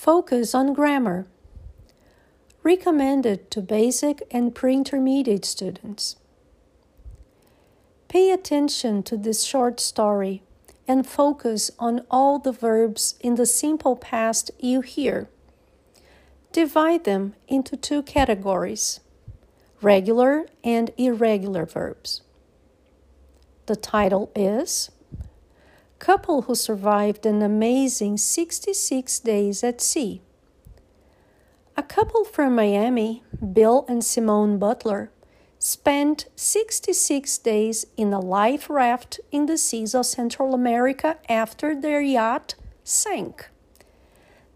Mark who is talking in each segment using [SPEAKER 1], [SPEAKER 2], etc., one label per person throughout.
[SPEAKER 1] Focus on grammar. Recommended to basic and pre intermediate students. Pay attention to this short story and focus on all the verbs in the simple past you hear. Divide them into two categories regular and irregular verbs. The title is Couple Who Survived an Amazing 66 Days at Sea. A couple from Miami, Bill and Simone Butler, spent 66 days in a life raft in the seas of Central America after their yacht sank.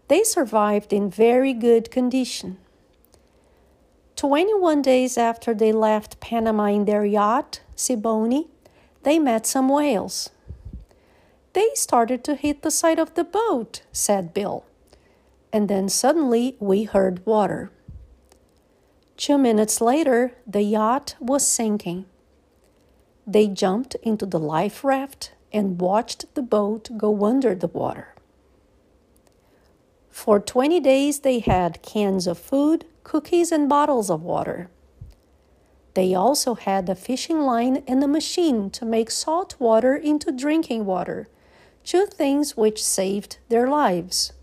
[SPEAKER 1] They survived in very good condition. 21 days after they left Panama in their yacht, Siboney, they met some whales. They started to hit the side of the boat, said Bill. And then suddenly we heard water. Two minutes later, the yacht was sinking. They jumped into the life raft and watched the boat go under the water. For 20 days, they had cans of food, cookies, and bottles of water. They also had a fishing line and a machine to make salt water into drinking water, two things which saved their lives.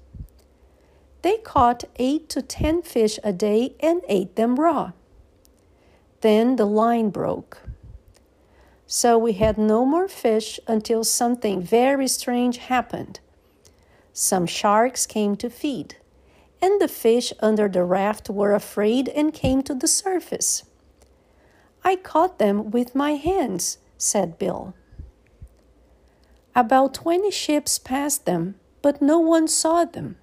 [SPEAKER 1] They caught eight to ten fish a day and ate them raw. Then the line broke. So we had no more fish until something very strange happened. Some sharks came to feed, and the fish under the raft were afraid and came to the surface. I caught them with my hands, said Bill. About twenty ships passed them, but no one saw them.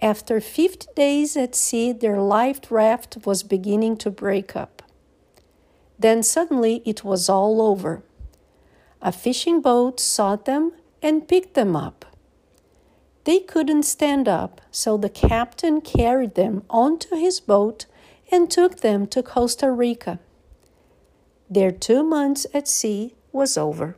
[SPEAKER 1] After 50 days at sea, their life raft was beginning to break up. Then suddenly it was all over. A fishing boat saw them and picked them up. They couldn't stand up, so the captain carried them onto his boat and took them to Costa Rica. Their two months at sea was over.